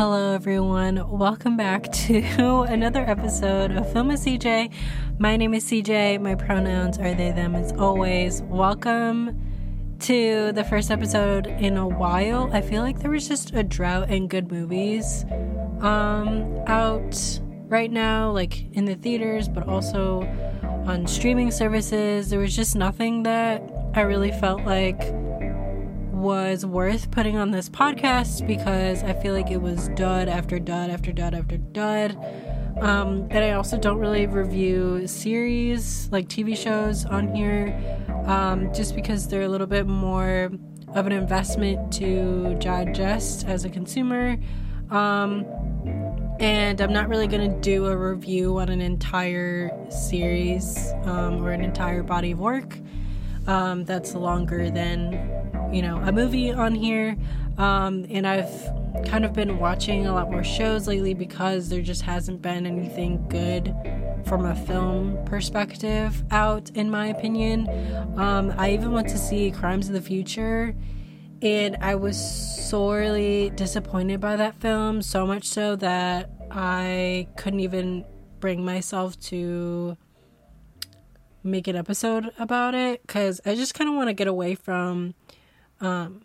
Hello, everyone. Welcome back to another episode of Film with CJ. My name is CJ. My pronouns are they, them, as always. Welcome to the first episode in a while. I feel like there was just a drought in good movies um, out right now, like in the theaters, but also on streaming services. There was just nothing that I really felt like was worth putting on this podcast because I feel like it was dud after dud after dud after dud. Um, and I also don't really review series like TV shows on here um, just because they're a little bit more of an investment to digest as a consumer. Um, and I'm not really going to do a review on an entire series um, or an entire body of work um, that's longer than, you know, a movie on here. Um, and I've kind of been watching a lot more shows lately because there just hasn't been anything good from a film perspective out, in my opinion. Um, I even went to see Crimes of the Future, and I was sorely disappointed by that film, so much so that I couldn't even bring myself to make an episode about it because I just kind of want to get away from um,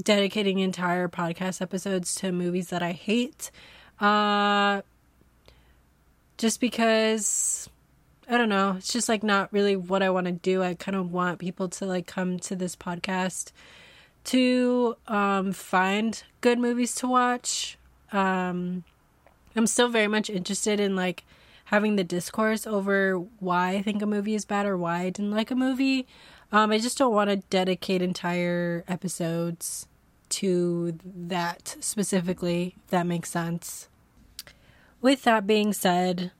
dedicating entire podcast episodes to movies that I hate. Uh, just because I don't know, it's just like not really what I want to do. I kind of want people to like come to this podcast to um, find good movies to watch. Um, I'm still very much interested in like having the discourse over why I think a movie is bad or why I didn't like a movie. Um, I just don't want to dedicate entire episodes to that specifically, if that makes sense. With that being said,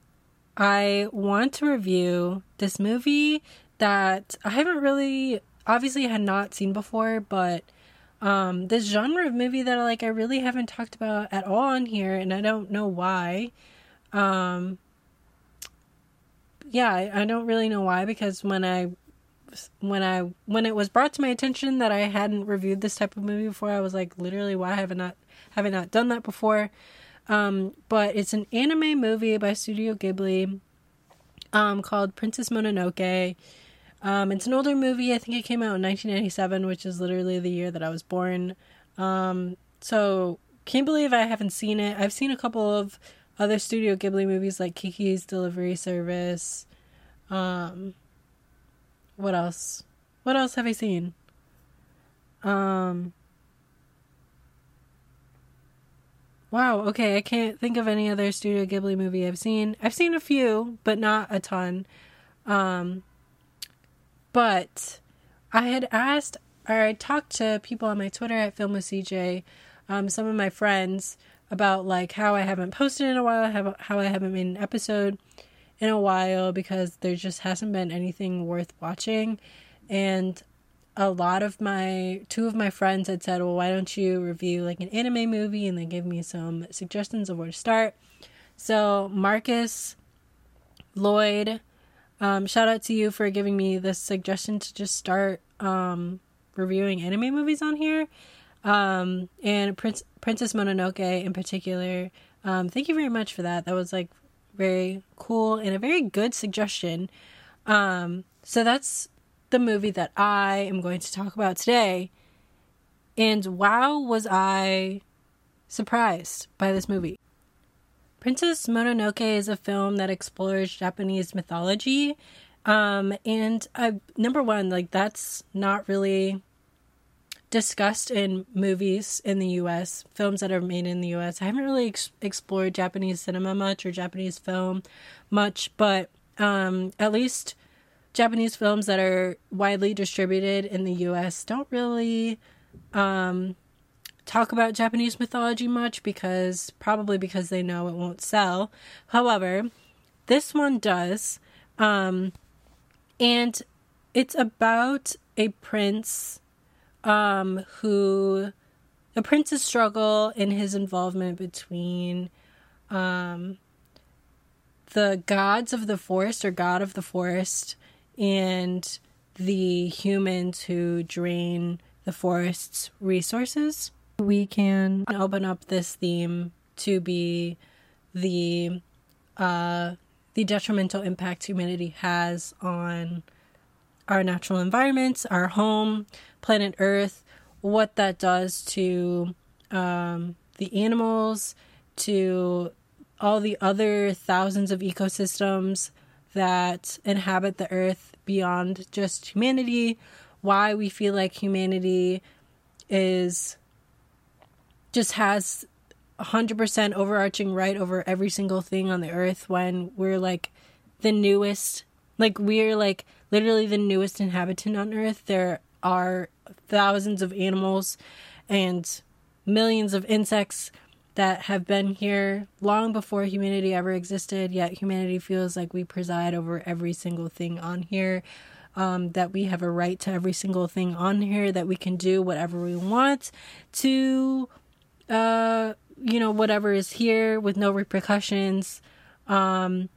I want to review this movie that I haven't really, obviously, had not seen before, but um, this genre of movie that like I really haven't talked about at all on here, and I don't know why. Um, yeah, I, I don't really know why because when I when I when it was brought to my attention that I hadn't reviewed this type of movie before, I was like, literally, why have I not have I not done that before? Um, but it's an anime movie by Studio Ghibli, um, called Princess Mononoke. Um, it's an older movie. I think it came out in 1997, which is literally the year that I was born. Um, so can't believe I haven't seen it. I've seen a couple of other Studio Ghibli movies like Kiki's Delivery Service. Um, what else? What else have I seen? Um, wow, okay, I can't think of any other Studio Ghibli movie I've seen. I've seen a few, but not a ton. Um, but I had asked, or I talked to people on my Twitter at Film with CJ, um, some of my friends, about like how I haven't posted in a while, how I haven't made an episode in a while because there just hasn't been anything worth watching. And a lot of my two of my friends had said, "Well, why don't you review like an anime movie?" and they gave me some suggestions of where to start. So Marcus Lloyd um, shout out to you for giving me this suggestion to just start um, reviewing anime movies on here. Um, and Prince, Princess Mononoke in particular. Um, thank you very much for that. That was like very cool and a very good suggestion. Um, so that's the movie that I am going to talk about today. And wow, was I surprised by this movie. Princess Mononoke is a film that explores Japanese mythology. Um, and I, number one, like that's not really discussed in movies in the US, films that are made in the US. I haven't really ex- explored Japanese cinema much or Japanese film much, but um, at least Japanese films that are widely distributed in the US don't really um, talk about Japanese mythology much because probably because they know it won't sell. However, this one does. Um, and it's about a prince um, who a prince's struggle in his involvement between um, the gods of the forest or god of the forest and the humans who drain the forest's resources. We can open up this theme to be the uh, the detrimental impact humanity has on our natural environments, our home, planet Earth, what that does to um, the animals, to all the other thousands of ecosystems that inhabit the earth beyond just humanity, why we feel like humanity is just has 100% overarching right over every single thing on the earth when we're like the newest like we're like literally the newest inhabitant on earth there are thousands of animals and millions of insects that have been here long before humanity ever existed yet humanity feels like we preside over every single thing on here um, that we have a right to every single thing on here that we can do whatever we want to uh, you know, whatever is here with no repercussions. Um,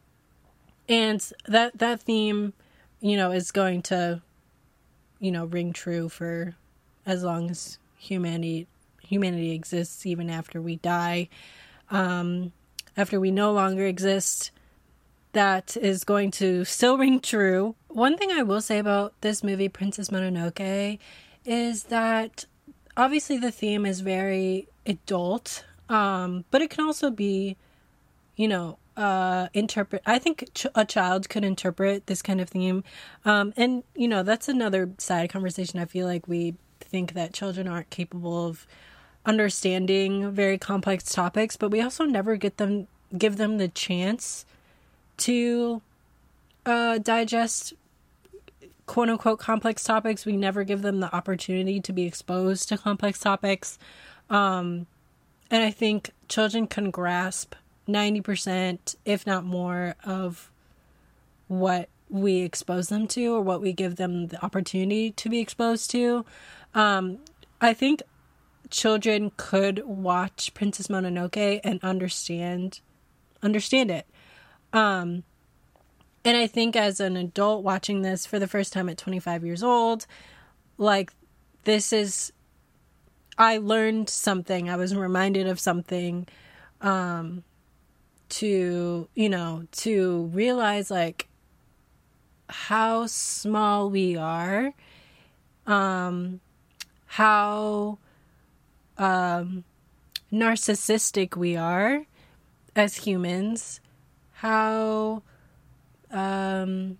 and that that theme, you know, is going to, you know, ring true for as long as humanity humanity exists, even after we die, um, after we no longer exist. That is going to still ring true. One thing I will say about this movie, Princess Mononoke, is that obviously the theme is very adult um, but it can also be, you know, uh, interpret. I think ch- a child could interpret this kind of theme. Um, and, you know, that's another side conversation. I feel like we think that children aren't capable of understanding very complex topics, but we also never get them, give them the chance to uh, digest quote unquote complex topics. We never give them the opportunity to be exposed to complex topics. Um, and I think children can grasp 90%, if not more, of what we expose them to or what we give them the opportunity to be exposed to. Um, I think children could watch Princess Mononoke and understand understand it. Um, and I think as an adult watching this for the first time at 25 years old, like this is I learned something. I was reminded of something um to, you know, to realize like how small we are. Um how um narcissistic we are as humans. How um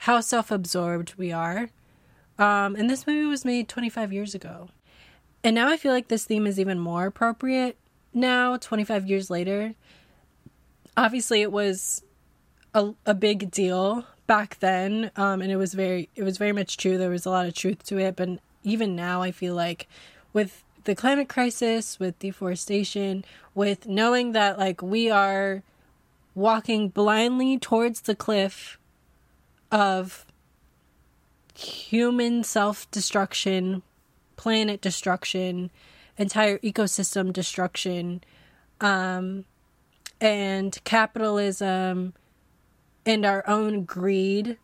how self-absorbed we are um, and this movie was made 25 years ago. And now I feel like this theme is even more appropriate now, 25 years later. Obviously, it was a, a big deal back then, um, and it was very it was very much true. There was a lot of truth to it, but even now, I feel like with the climate crisis, with deforestation, with knowing that like we are walking blindly towards the cliff of human self destruction, planet destruction, entire ecosystem destruction, um, and capitalism and our own greed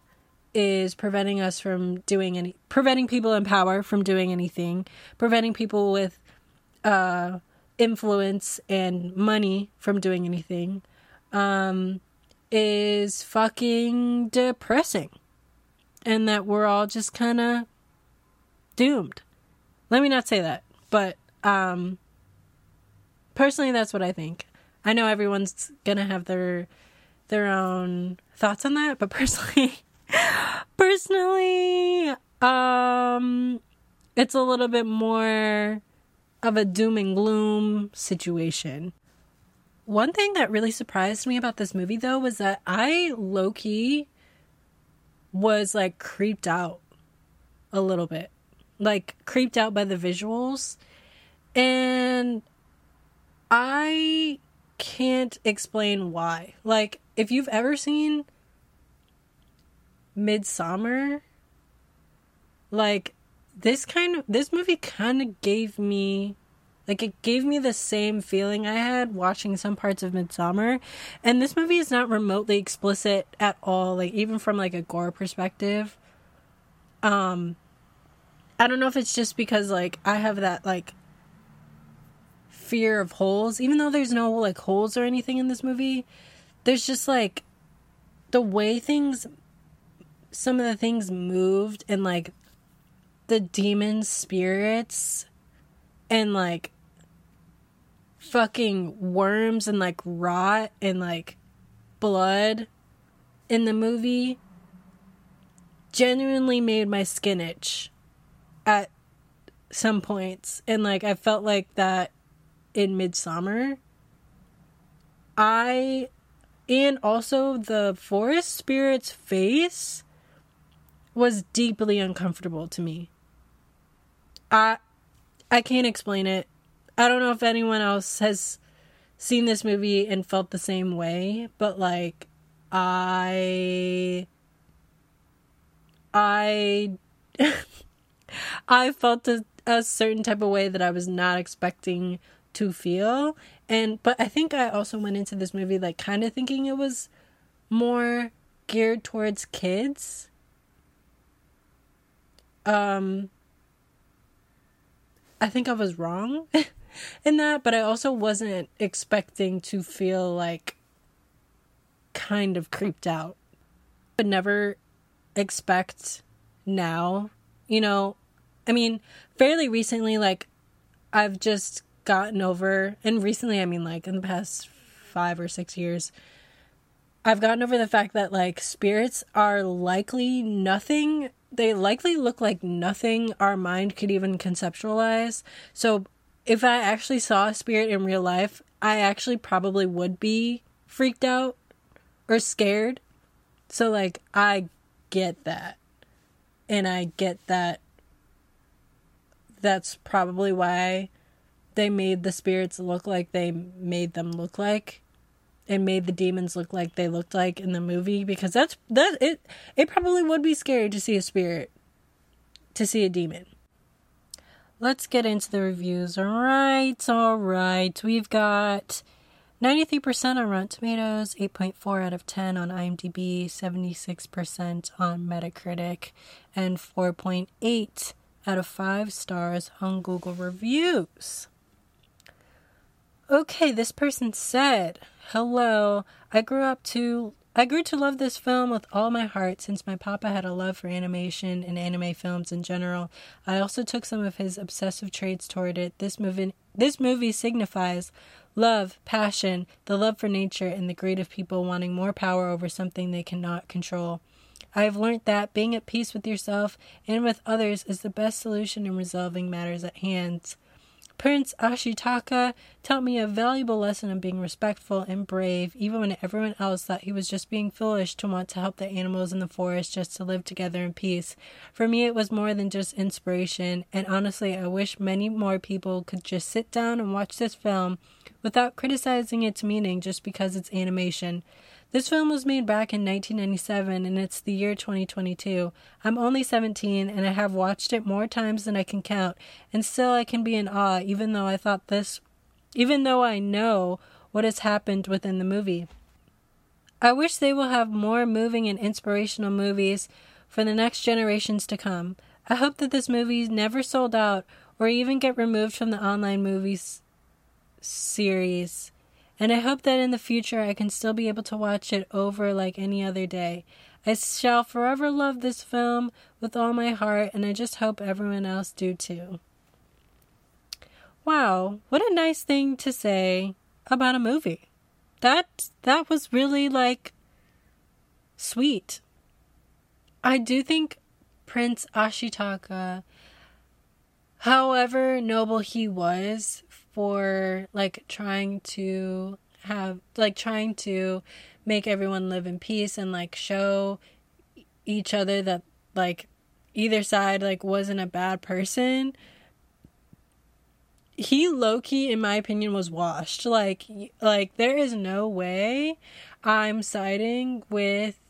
is preventing us from doing any preventing people in power from doing anything preventing people with uh influence and money from doing anything um is fucking depressing and that we're all just kind of doomed. Let me not say that, but um personally that's what I think. I know everyone's to have their their own thoughts on that, but personally personally um it's a little bit more of a doom and gloom situation. One thing that really surprised me about this movie though was that I low key was like creeped out a little bit. Like creeped out by the visuals. And I can't explain why. Like if you've ever seen Midsommar, like this kind of this movie kind of gave me like it gave me the same feeling I had watching some parts of Midsommar. And this movie is not remotely explicit at all, like even from like a gore perspective. Um I don't know if it's just because like I have that like fear of holes, even though there's no like holes or anything in this movie. There's just like the way things some of the things moved and like the demon spirits and like fucking worms and like rot and like blood in the movie genuinely made my skin itch at some points and like I felt like that in Midsommar, I and also the forest spirit's face was deeply uncomfortable to me. I I can't explain it. I don't know if anyone else has seen this movie and felt the same way, but like I I I felt a, a certain type of way that I was not expecting to feel. And but I think I also went into this movie like kind of thinking it was more geared towards kids. Um I think I was wrong in that, but I also wasn't expecting to feel like kind of creeped out. But never expect now, you know, I mean, fairly recently, like, I've just gotten over, and recently, I mean, like, in the past five or six years, I've gotten over the fact that, like, spirits are likely nothing they likely look like nothing our mind could even conceptualize. So if I actually saw a spirit in real life, I actually probably would be freaked out or scared. So like I get that. And I get that that's probably why they made the spirits look like they made them look like and made the demons look like they looked like in the movie because that's that it it probably would be scary to see a spirit to see a demon. Let's get into the reviews. All right all right. We've got 93% on Rotten Tomatoes, 8.4 out of 10 on IMDb, 76% on Metacritic, and 4.8 out of 5 stars on Google Reviews. Okay, this person said, Hello. I grew up to I grew to love this film with all my heart since my papa had a love for animation and anime films in general. I also took some of his obsessive traits toward it. This movie this movie signifies love, passion, the love for nature and the greed of people wanting more power over something they cannot control. I have learned that being at peace with yourself and with others is the best solution in resolving matters at hand. Prince Ashitaka taught me a valuable lesson of being respectful and brave, even when everyone else thought he was just being foolish to want to help the animals in the forest just to live together in peace. For me, it was more than just inspiration, and honestly, I wish many more people could just sit down and watch this film without criticizing its meaning just because it's animation. This film was made back in 1997 and it's the year 2022. I'm only 17 and I have watched it more times than I can count, and still I can be in awe even though I thought this even though I know what has happened within the movie. I wish they will have more moving and inspirational movies for the next generations to come. I hope that this movie never sold out or even get removed from the online movies series and I hope that in the future I can still be able to watch it over like any other day. I shall forever love this film with all my heart, and I just hope everyone else do too. Wow, what a nice thing to say about a movie. That that was really like sweet. I do think Prince Ashitaka however noble he was for like trying to have like trying to make everyone live in peace and like show each other that like either side like wasn't a bad person. He low-key in my opinion was washed. Like like there is no way i'm siding with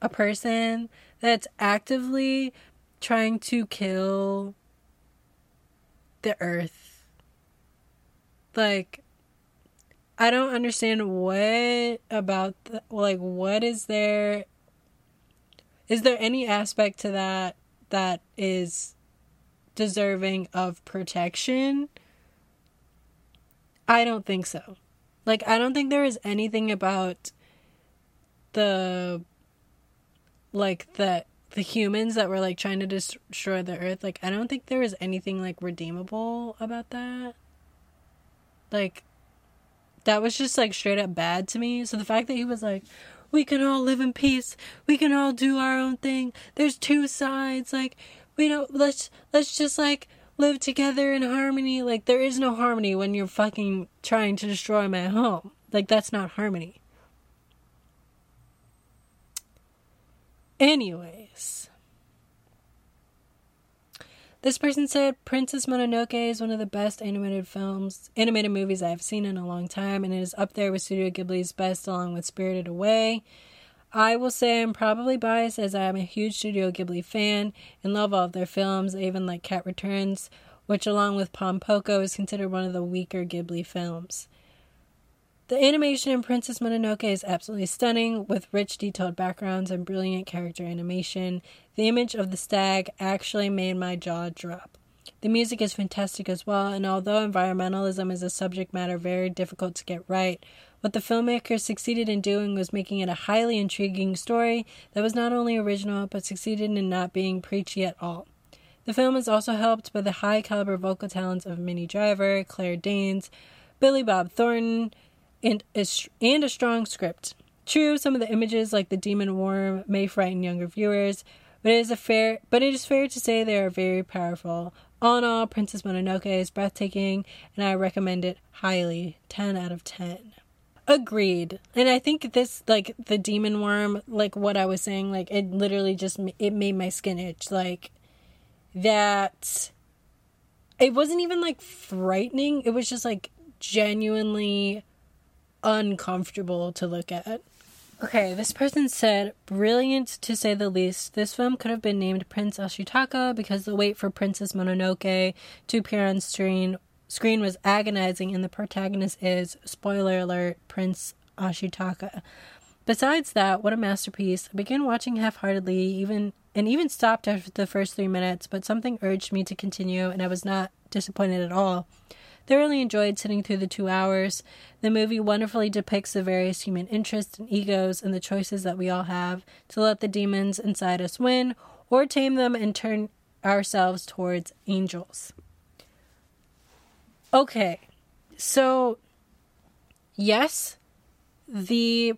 a person that's actively trying to kill the earth like I don't understand what about the, like what is there is there any aspect to that that is deserving of protection? I don't think so. Like, I don't think there is anything about the, like, the, the humans that were, like, trying to destroy the earth. Like, I don't think there is anything, like, redeemable about that. Like, that was just, like, straight up bad to me. So the fact that he was like, we can all live in peace. We can all do our own thing. There's two sides. Like, we don't, let's, let's just, like, live together in harmony. Like, there is no harmony when you're fucking trying to destroy my home. Like, that's not harmony. Anyways. This person said Princess Mononoke is one of the best animated films, animated movies I've seen in a long time, and it is up there with Studio Ghibli's best along with Spirited Away. I will say I'm probably biased as I am a huge Studio Ghibli fan and love all of their films, even like Cat Returns, which along with Pom Poko is considered one of the weaker Ghibli films. The animation in Princess Mononoke is absolutely stunning, with rich, detailed backgrounds and brilliant character animation. The image of the stag actually made my jaw drop. The music is fantastic as well, and although environmentalism is a subject matter very difficult to get right, what the filmmakers succeeded in doing was making it a highly intriguing story that was not only original but succeeded in not being preachy at all. The film is also helped by the high caliber vocal talents of Minnie Driver, Claire Danes, Billy Bob Thornton, and a, and a strong script. True, some of the images, like the demon worm, may frighten younger viewers, but it is a fair but it is fair to say they are very powerful. All in all, Princess Mononoke is breathtaking, and I recommend it highly. Ten out of ten. Agreed. And I think this, like, the demon worm, like what I was saying, like, it literally just, it made my skin itch. Like, that, it wasn't even, like, frightening. It was just, like, genuinely uncomfortable to look at. Okay, this person said, brilliant to say the least. This film could have been named Prince Ashitaka because the wait for Princess Mononoke to appear on screen screen was agonizing, and the protagonist is, spoiler alert, Prince Ashitaka. Besides that, what a masterpiece. I began watching half heartedly, even and even stopped after the first three minutes, but something urged me to continue, and I was not disappointed at all. Thoroughly enjoyed sitting through the two hours. The movie wonderfully depicts the various human interests and egos and the choices that we all have to let the demons inside us win or tame them and turn ourselves towards angels. Okay, so yes, the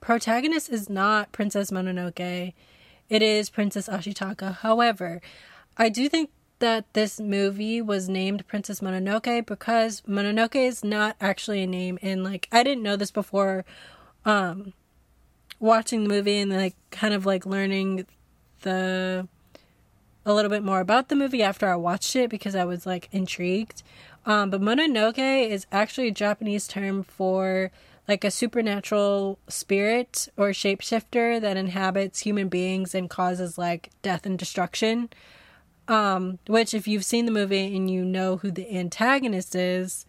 protagonist is not Princess Mononoke, it is Princess Ashitaka. However, I do think that this movie was named Princess Mononoke because Mononoke is not actually a name and like I didn't know this before um watching the movie and like kind of like learning the a little bit more about the movie after I watched it because I was like intrigued. Um, but Mononoke is actually a Japanese term for like a supernatural spirit or shapeshifter that inhabits human beings and causes like death and destruction. Um, which, if you've seen the movie and you know who the antagonist is,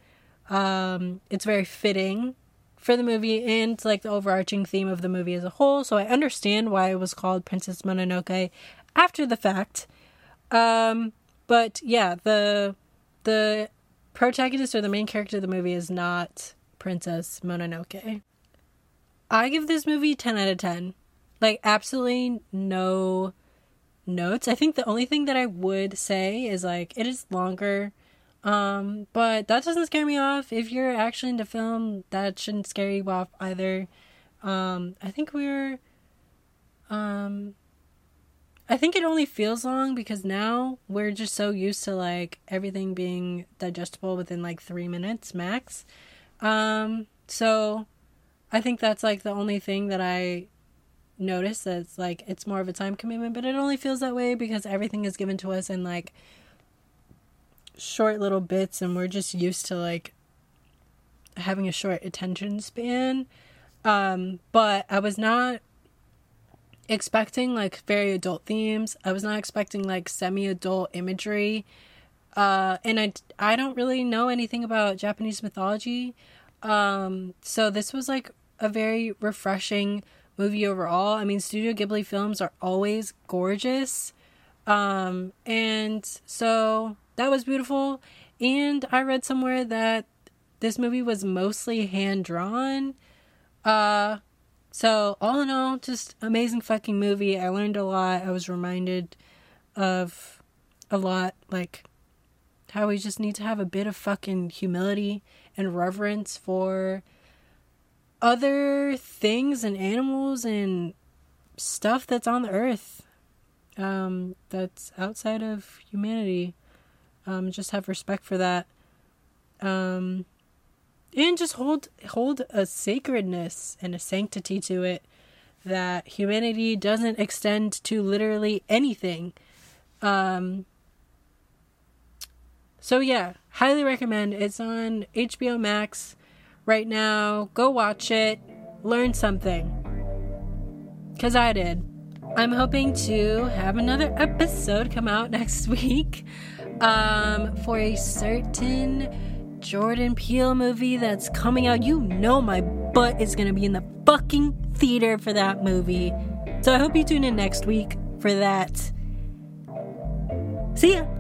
um, it's very fitting for the movie and it's like the overarching theme of the movie as a whole. So I understand why it was called Princess Mononoke after the fact. Um, but yeah, the the protagonist or the main character of the movie is not Princess Mononoke. I give this movie 10 out of 10. Like, absolutely no notes. I think the only thing that I would say is like it is longer. Um, but that doesn't scare me off. If you're actually into film, that shouldn't scare you off either. Um, I think we're um I think it only feels long because now we're just so used to like everything being digestible within like three minutes max. Um, so I think that's like the only thing that I notice that's like it's more of a time commitment, but it only feels that way because everything is given to us in like short little bits and we're just used to like having a short attention span. Um, but I was not expecting like very adult themes. I was not expecting like semi-adult imagery. Uh, and I I don't really know anything about Japanese mythology. Um, so this was like a very refreshing movie overall. I mean, Studio Ghibli films are always gorgeous. Um, and so that was beautiful. And I read somewhere that this movie was mostly hand drawn. Uh, so all in all, just amazing fucking movie. I learned a lot. I was reminded of a lot, like how we just need to have a bit of fucking humility and reverence for other things and animals and stuff that's on the earth um, that's outside of humanity. Um, just have respect for that. Um, and just hold hold a sacredness and a sanctity to it that humanity doesn't extend to literally anything. Um, so yeah, highly recommend. It's on HBO Max right now. Go watch it. Learn something. Cuz I did. I'm hoping to have another episode come out next week um, for a certain Jordan Peele movie that's coming out. You know, my butt is going to be in the fucking theater for that movie. So I hope you tune in next week for that. See ya.